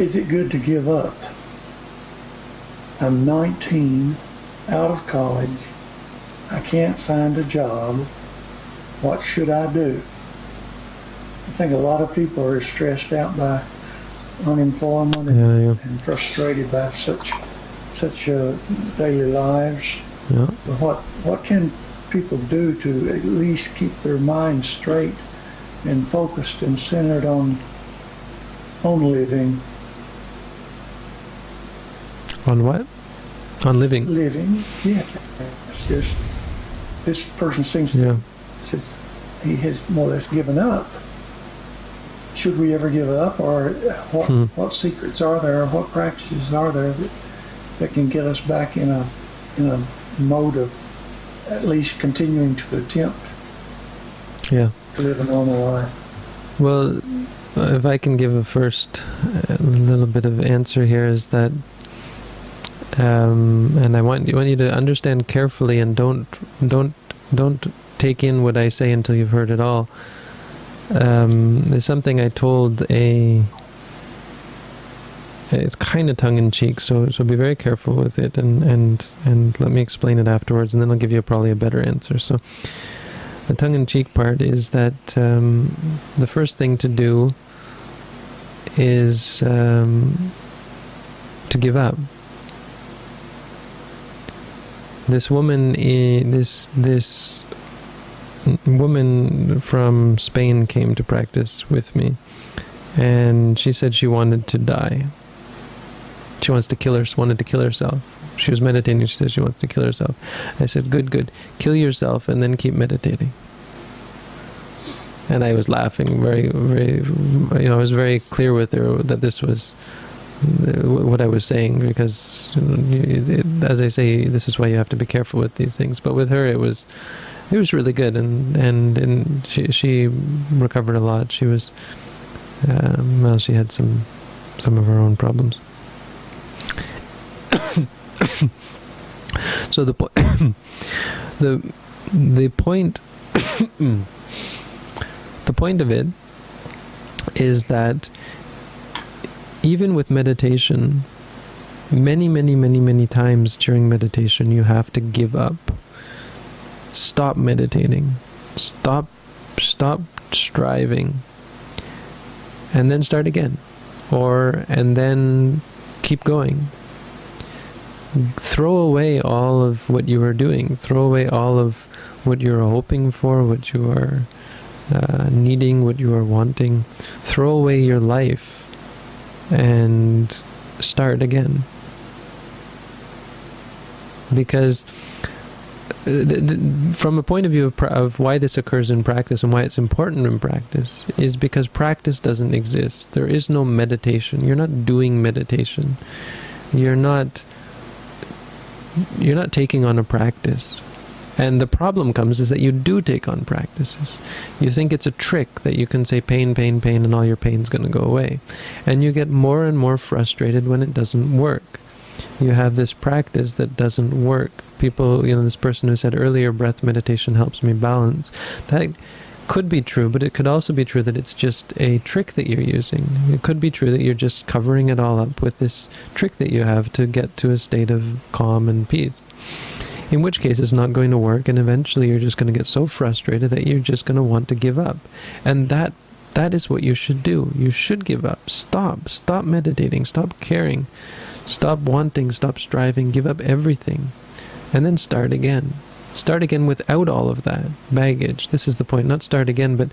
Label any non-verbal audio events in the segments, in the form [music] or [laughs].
Is it good to give up? I'm 19, out of college. I can't find a job. What should I do? I think a lot of people are stressed out by unemployment and, Yeah, yeah. and frustrated by such such uh, daily lives. Yeah. But what what can people do to at least keep their minds straight and focused and centered on on living On what? On living. living? Yeah, it's just this person seems to Yeah. says he has more or less given up. Should we ever give up, or what? Hmm. What secrets are there? Or what practices are there that, that can get us back in a in a mode of at least continuing to attempt Yeah. to live a normal life? Well, if I can give a first uh, little bit of answer here is that, um, and I want you want you to understand carefully and don't don't don't take in what I say until you've heard it all. Um, there's something I told a. It's kind of tongue in cheek, so so be very careful with it, and and and let me explain it afterwards, and then I'll give you probably a better answer. So, the tongue in cheek part is that um, the first thing to do is um, to give up. This woman, this this woman from Spain came to practice with me, and she said she wanted to die. She wants to kill her. Wanted to kill herself. She was meditating. She said she wants to kill herself. I said, "Good, good. Kill yourself, and then keep meditating." And I was laughing very, very. You know, I was very clear with her that this was what I was saying because, as I say, this is why you have to be careful with these things. But with her, it was, it was really good, and and and she she recovered a lot. She was, um, well, she had some some of her own problems. [coughs] so the point, [coughs] the the point, [coughs] the point of it is that even with meditation, many, many, many, many times during meditation, you have to give up. Stop meditating. Stop, stop striving. And then start again. Or, and then keep going. Throw away all of what you are doing. Throw away all of what you're hoping for, what you are uh, needing, what you are wanting. Throw away your life and start again. Because uh, from a point of view of, of why this occurs in practice and why it's important in practice is because practice doesn't exist. There is no meditation. You're not doing meditation. You're not you're not taking on a practice. And the problem comes is that you do take on practices. You think it's a trick that you can say pain, pain, pain, and all your pain's going to go away. And you get more and more frustrated when it doesn't work. You have this practice that doesn't work. People, you know, this person who said earlier, breath meditation helps me balance. That could be true, but it could also be true that it's just a trick that you're using. It could be true that you're just covering it all up with this trick that you have to get to a state of calm and peace in which case it's not going to work and eventually you're just going to get so frustrated that you're just going to want to give up. And that that is what you should do. You should give up. Stop. Stop meditating. Stop caring. Stop wanting. Stop striving. Give up everything. And then start again. Start again without all of that baggage. This is the point. Not start again but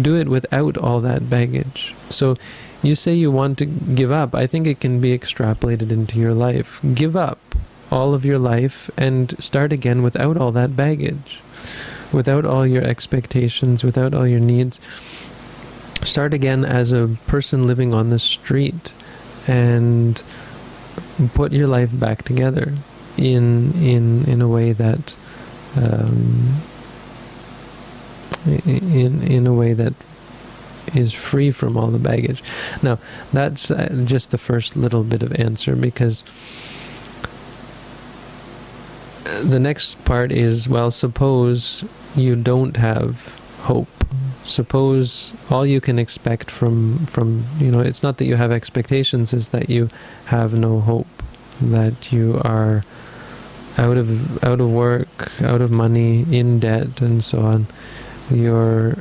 do it without all that baggage. So you say you want to give up. I think it can be extrapolated into your life. Give up all of your life and start again without all that baggage, without all your expectations, without all your needs. Start again as a person living on the street and put your life back together in in in a way that um, in in a way that is free from all the baggage. Now, that's uh, just the first little bit of answer because the next part is well suppose you don't have hope. Suppose all you can expect from from you know it's not that you have expectations is that you have no hope. That you are out of out of work out of money in debt and so on. You're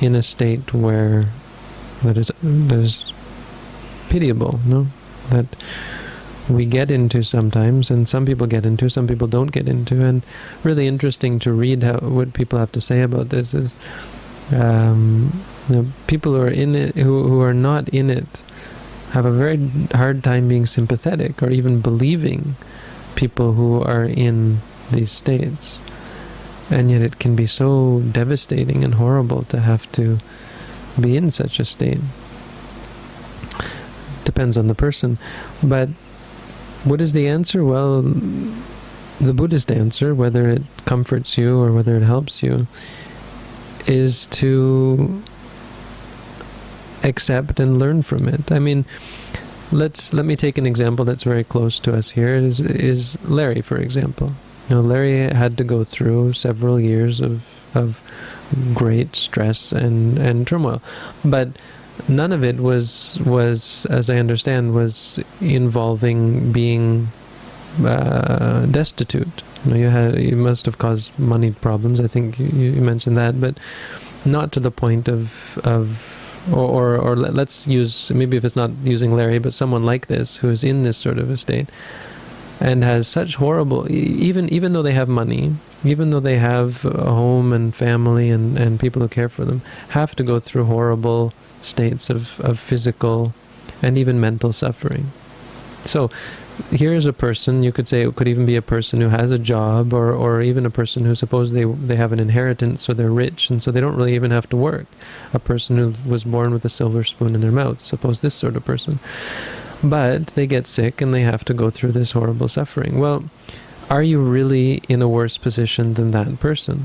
in a state where that is that is pitiable no? That we get into sometimes, and some people get into, some people don't get into, and really interesting to read how what people have to say about this is um, you know, people who are in it, who who are not in it, have a very hard time being sympathetic or even believing people who are in these states, and yet it can be so devastating and horrible to have to be in such a state. Depends on the person, but what is the answer? Well, the Buddhist answer, whether it comforts you or whether it helps you, is to accept and learn from it. I mean, let's let me take an example that's very close to us here. Is is Larry, for example? You know, Larry had to go through several years of of great stress and and turmoil, but none of it was was as I understand was involving being uh, destitute. You, know, you had you must have caused money problems. I think you, you mentioned that, but not to the point of of or, or, or let's use maybe if it's not using Larry, but someone like this who is in this sort of a state and has such horrible even even though they have money even though they have a home and family and, and people who care for them have to go through horrible states of, of physical and even mental suffering. So here's a person, you could say it could even be a person who has a job or, or even a person who suppose they, they have an inheritance so they're rich and so they don't really even have to work. A person who was born with a silver spoon in their mouth, suppose this sort of person. But they get sick and they have to go through this horrible suffering. Well, are you really in a worse position than that person?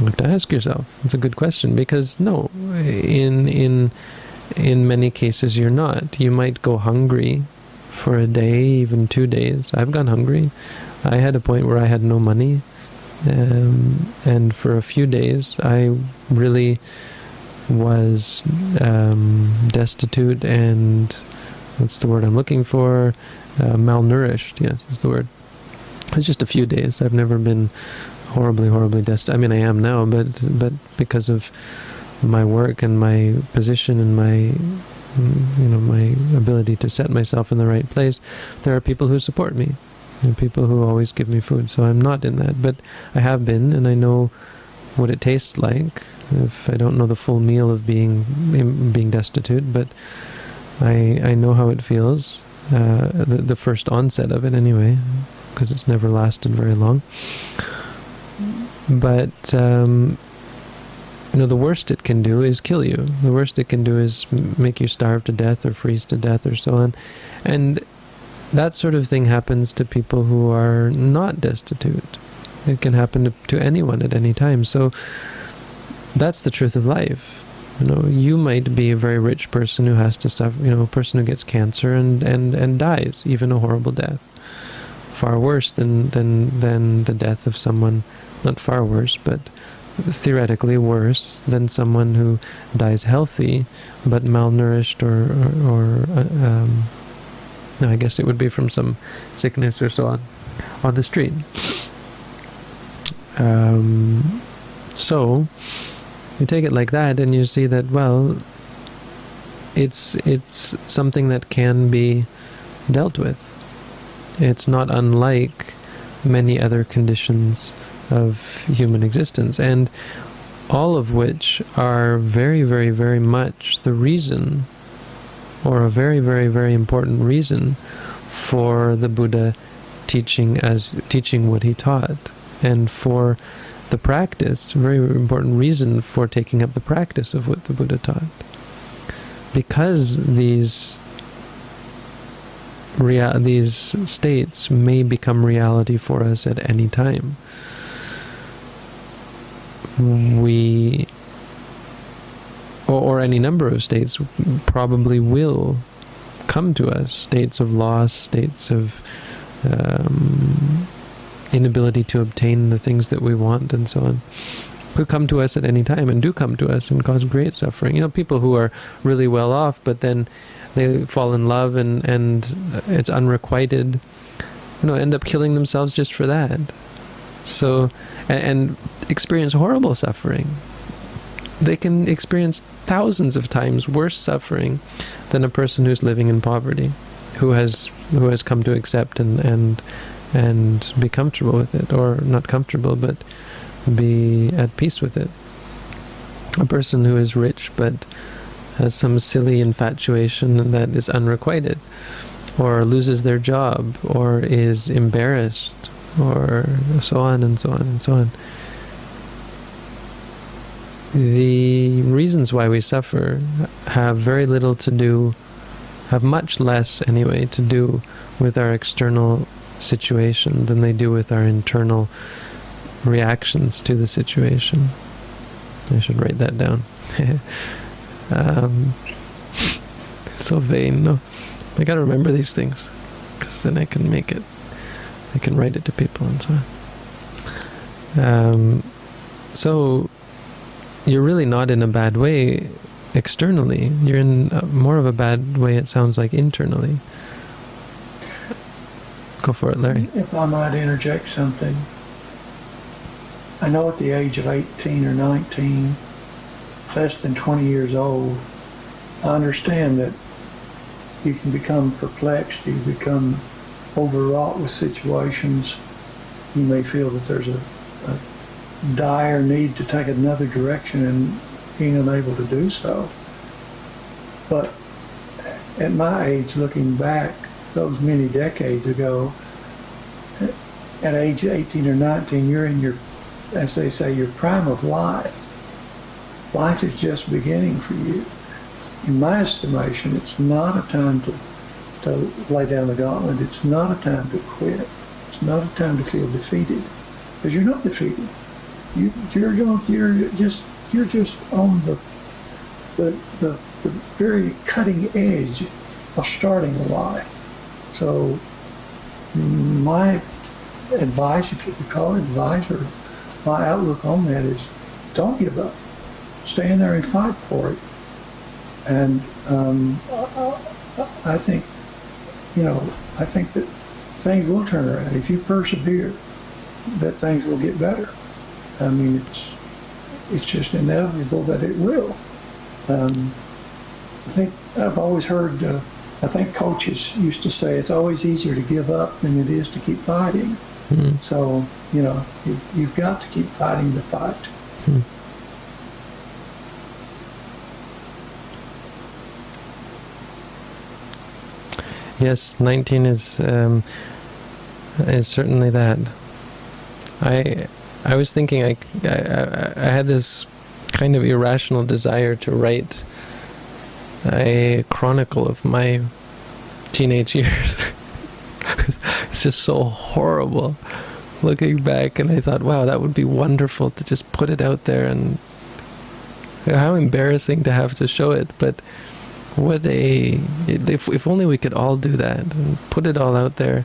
You have to ask yourself. It's a good question because no, in in in many cases you're not. You might go hungry for a day, even two days. I've gone hungry. I had a point where I had no money, um, and for a few days I really was um, destitute and what's the word I'm looking for? Uh, malnourished. Yes, is the word. It's just a few days. I've never been horribly, horribly destitute. I mean, I am now, but but because of my work and my position and my you know my ability to set myself in the right place, there are people who support me, and people who always give me food. So I'm not in that, but I have been, and I know what it tastes like. If I don't know the full meal of being being destitute, but I I know how it feels. Uh, the the first onset of it, anyway, because it's never lasted very long. But um, you know, the worst it can do is kill you. The worst it can do is make you starve to death or freeze to death or so on. And that sort of thing happens to people who are not destitute. It can happen to, to anyone at any time. So that's the truth of life. You know, you might be a very rich person who has to suffer, you know, a person who gets cancer and, and, and dies, even a horrible death. Far worse than, than, than the death of someone not far worse, but theoretically worse than someone who dies healthy but malnourished or, or, or uh, um, no, I guess it would be from some sickness or so on on the street. Um, so you take it like that, and you see that well, it's it's something that can be dealt with. It's not unlike many other conditions of human existence, and all of which are very, very, very much the reason, or a very, very, very important reason for the Buddha teaching as teaching what he taught, and for the practice, very important reason for taking up the practice of what the Buddha taught. Because these rea- these states may become reality for us at any time we or, or any number of states probably will come to us states of loss states of um, inability to obtain the things that we want and so on Could come to us at any time and do come to us and cause great suffering. You know, people who are really well off, but then they fall in love and and it's unrequited. You know, end up killing themselves just for that. So, and, and experience horrible suffering. They can experience thousands of times worse suffering than a person who's living in poverty, who has who has come to accept and and and be comfortable with it, or not comfortable, but be at peace with it. A person who is rich but has some silly infatuation that is unrequited, or loses their job, or is embarrassed, or so on and so on and so on. The reasons why we suffer have very little to do, have much less anyway, to do with our external situation than they do with our internal reactions to the situation. I should write that down. [laughs] um, so vain, no? I gotta remember these things, because then I can make it, I can write it to people and so on. Um, so, you're really not in a bad way externally. You're in more of a bad way, it sounds like, internally. Go for it, Larry. If I might interject something. I know at the age of 18 or 19, less than 20 years old, I understand that you can become perplexed, you become overwrought with situations. You may feel that there's a, a dire need to take another direction and being unable to do so. But at my age, looking back, those many decades ago, at age 18 or 19, you're in your as they say, your prime of life. Life is just beginning for you. In my estimation, it's not a time to, to lay down the gauntlet. It's not a time to quit. It's not a time to feel defeated. Because you're not defeated. You, you're, going, you're just you're just on the, the, the, the very cutting edge of starting a life. So my advice, if you could call it advice, or my outlook on that is don't give up. Stay in there and fight for it. And um, I think, you know, I think that things will turn around. If you persevere, that things will get better. I mean, it's it's just inevitable that it will. Um, I think I've always heard. Uh, I think coaches used to say it's always easier to give up than it is to keep fighting. Mm-hmm. So you know, you, you've got to keep fighting the fight. Hmm. Yes, 19 is um, is certainly that. I I was thinking I, I, I had this kind of irrational desire to write a chronicle of my teenage [laughs] years. it's just so horrible looking back, and I thought, wow, that would be wonderful to just put it out there, and how embarrassing to have to show it. But what a if if only we could all do that and put it all out there,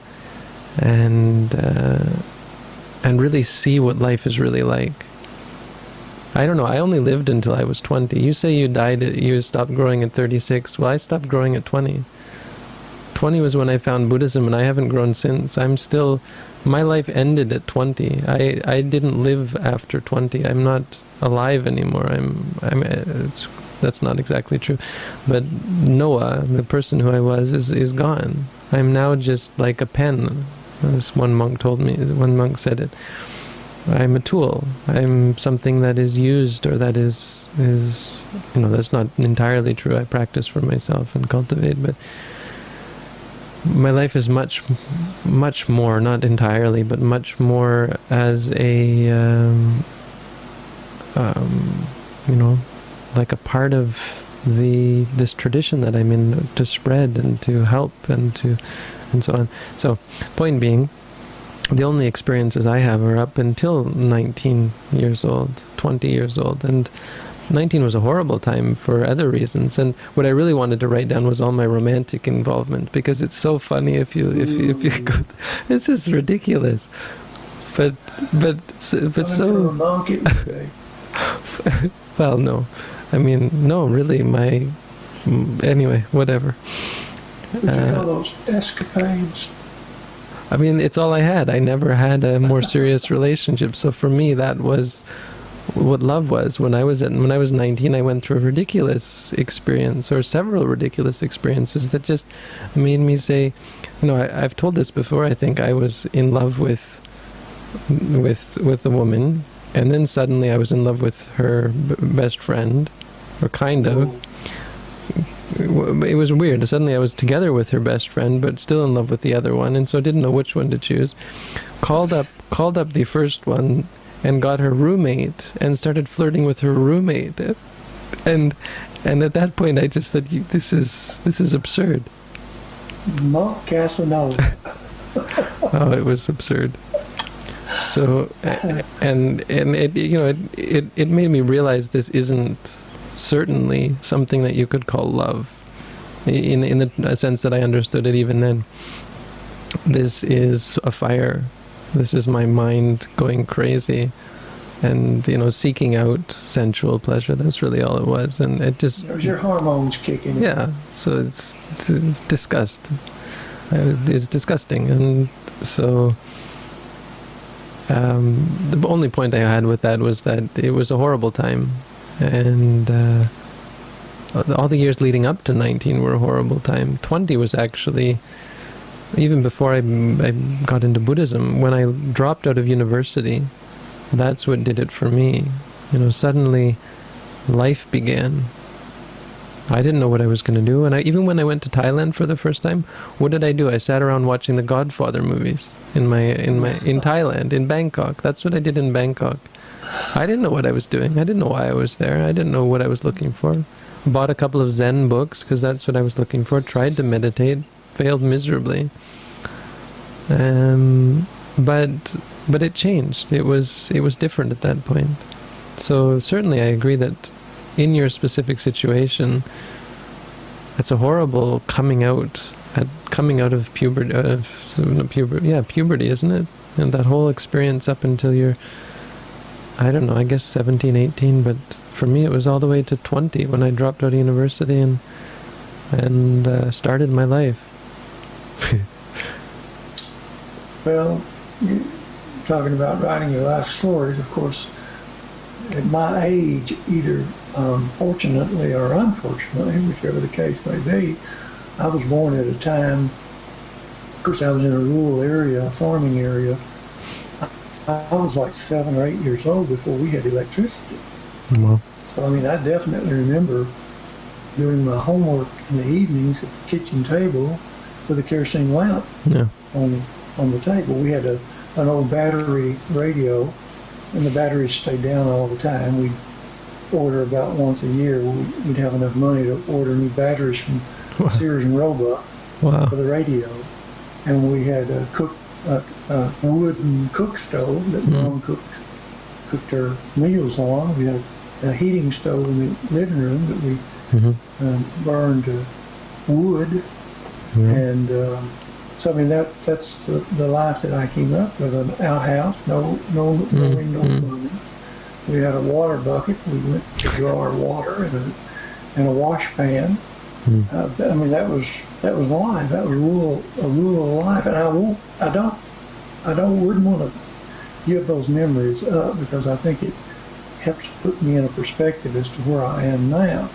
and uh, and really see what life is really like. I don't know. I only lived until I was 20. You say you died, you stopped growing at 36. Well, I stopped growing at 20. 20 was when I found Buddhism, and I haven't grown since. I'm still my life ended at 20. I, I didn't live after 20. I'm not alive anymore. I'm I'm that's not exactly true. But Noah, the person who I was, is is gone. I'm now just like a pen. As one monk told me, one monk said it. I'm a tool. I'm something that is used or that is is you know that's not entirely true. I practice for myself and cultivate, but my life is much, much more, not entirely, but much more as a, um, um, you know, like a part of the this tradition that I'm in to spread and to help and to and so on. So, point being, the only experiences I have are up until 19 years old, 20 years old, and 19 was a horrible time for other reasons and what i really wanted to write down was all my romantic involvement because it's so funny if you if you, if you go it's just ridiculous but but but so [laughs] well, no. I mean, no, really, my. Anyway, whatever. Would you call uh, those escapades? I mean, it's all I had. I never had a more serious relationship. So for me, that was what love was. When I was at, when I was 19, I went through a ridiculous experience, or several ridiculous experiences that just made me say, you know, I, I've told this before. I think I was in love with with with a woman, and then suddenly I was in love with her b- best friend, or kind of. It was weird. Suddenly I was together with her best friend, but still in love with the other one, and so didn't know which one to choose. Called up, called up the first one, and got her roommate, and started flirting with her roommate, and and at that point I just said, "This is this is absurd." Mark Casanova. [laughs] oh, it was absurd. So, and and it you know it, it it made me realize this isn't certainly something that you could call love, in in the sense that I understood it even then. This is a fire. This is my mind going crazy, and you know seeking out sensual pleasure. That's really all it was, and it just. It was your hormones kicking. Yeah. So it's it's, it's disgust. It's disgusting, and so um, the only point I had with that was that it was a horrible time, and uh, all the years leading up to 19 were a horrible time. 20 was actually, even before I, I got into Buddhism, when I dropped out of university, that's what did it for me. You know, suddenly life began I didn't know what I was going to do. And I, even when I went to Thailand for the first time, what did I do? I sat around watching the Godfather movies in my in my in [laughs] Thailand, in Bangkok. That's what I did in Bangkok. I didn't know what I was doing. I didn't know why I was there. I didn't know what I was looking for. Bought a couple of Zen books because that's what I was looking for. Tried to meditate, failed miserably. Um, but but it changed. It was it was different at that point. So certainly I agree that in your specific situation, it's a horrible coming out, at coming out of puberty, uh, puberty, yeah, puberty, isn't it? And that whole experience up until you're, I don't know, I guess 17, 18, but for me it was all the way to 20 when I dropped out of university and and uh, started my life. [laughs] well, talking about writing your life stories, of course, at my age, either um, fortunately or unfortunately, whichever the case may be, I was born at a time, of course, I was in a rural area, a farming area. I, was like seven or eight years old before we had electricity. Wow. So, I mean, I definitely remember doing my homework in the evenings at the kitchen table with a kerosene lamp yeah. on, on the table. We had a, an old battery radio, and the batteries stayed down all the time. We order about once a year. We'd have enough money to order new batteries from wow. Sears and Roebuck wow. for the radio, and we had a cook a, a wooden cook stove that mm. mom cooked cooked our meals on. We had a heating stove in the living room that we mm-hmm. um, burned uh, wood, mm-hmm. and um, so I mean that that's the, the life that I came up with an outhouse, no no no mm-hmm. indoor plumbing we had a water bucket. We went to draw our water in a, in a wash pan. Mm. Uh, I mean, that was that was life. That was rural, a rule of life, and I won't, I don't, I don't, wouldn't want to give those memories up because I think it helps put me in a perspective as to where I am now.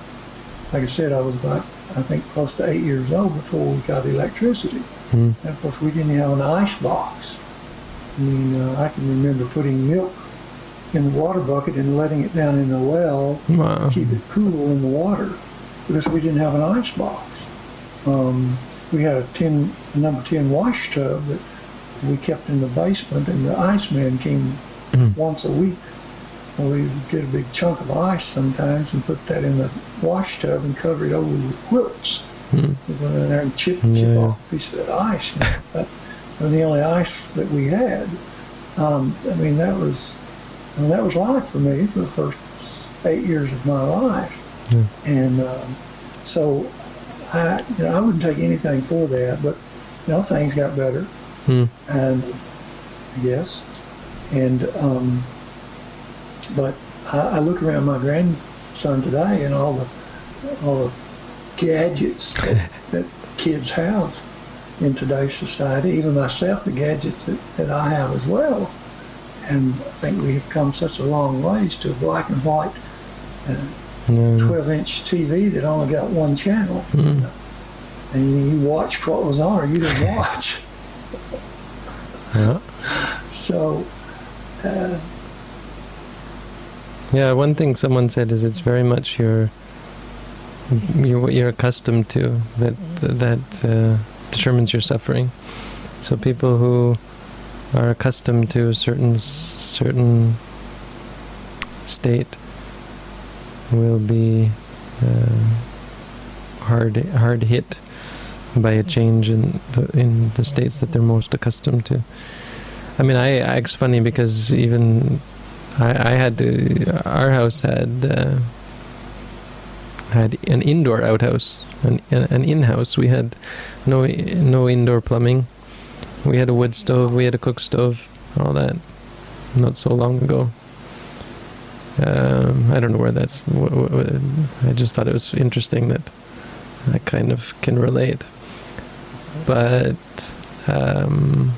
Like I said, I was about, I think, close to eight years old before we got electricity. Mm. And of course, we didn't have an ice box. I mean, uh, I can remember putting milk in the water bucket and letting it down in the well wow. to keep it cool in the water because we didn't have an ice box. Um, we had a 10, a number 10 wash tub that we kept in the basement and the ice man came mm. once a week. And we would get a big chunk of ice sometimes and put that in the wash tub and cover it over with quilts. Mm. We go in there and chip, yeah. chip off a piece of that ice. that was the only ice that we had. Um, I mean, that was and that was life for me for the first eight years of my life. Yeah. And um, so I, you know, I wouldn't take anything for that, but you know, things got better. Hmm. And yes, and um, but I, I look around my grandson today and all the all the gadgets [laughs] that, that kids have in today's society. Even myself, the gadgets that, that I have as well. And I think we have come such a long ways to a black and white uh, Yeah. 12 inch TV that only got one channel. Mm. And you watched what was on or you didn't watch. Yeah. So, uh, Yeah, one thing someone said is it's very much your you're what you're accustomed to that that uh, determines your suffering. So people who are accustomed to a certain certain state will be uh, hard hard hit by a change in the in the states that they're most accustomed to. I mean, I, I it's funny because even I, I had to. Our house had uh, had an indoor outhouse, an an in-house. We had no no indoor plumbing. We had a wood stove. We had a cook stove. All that. Not so long ago. Um, I don't know where that's. wh- wh- I just thought it was interesting that I kind of can relate. But um,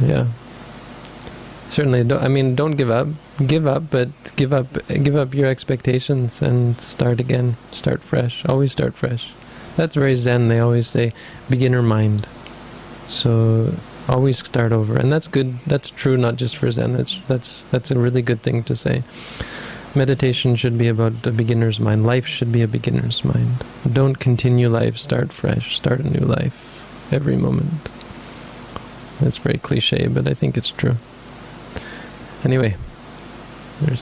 yeah. Certainly don't, i mean don't give up. Give up but give up give up your expectations and start again. Start fresh. Always start fresh. That's very zen. They always say beginner mind. So always start over. And that's good. That's true not just for zen. That's that's that's a really good thing to say. Meditation should be about a beginner's mind. Life should be a beginner's mind. Don't continue life. Start fresh. Start a new life every moment. That's very cliche but i think it's true. Anyway,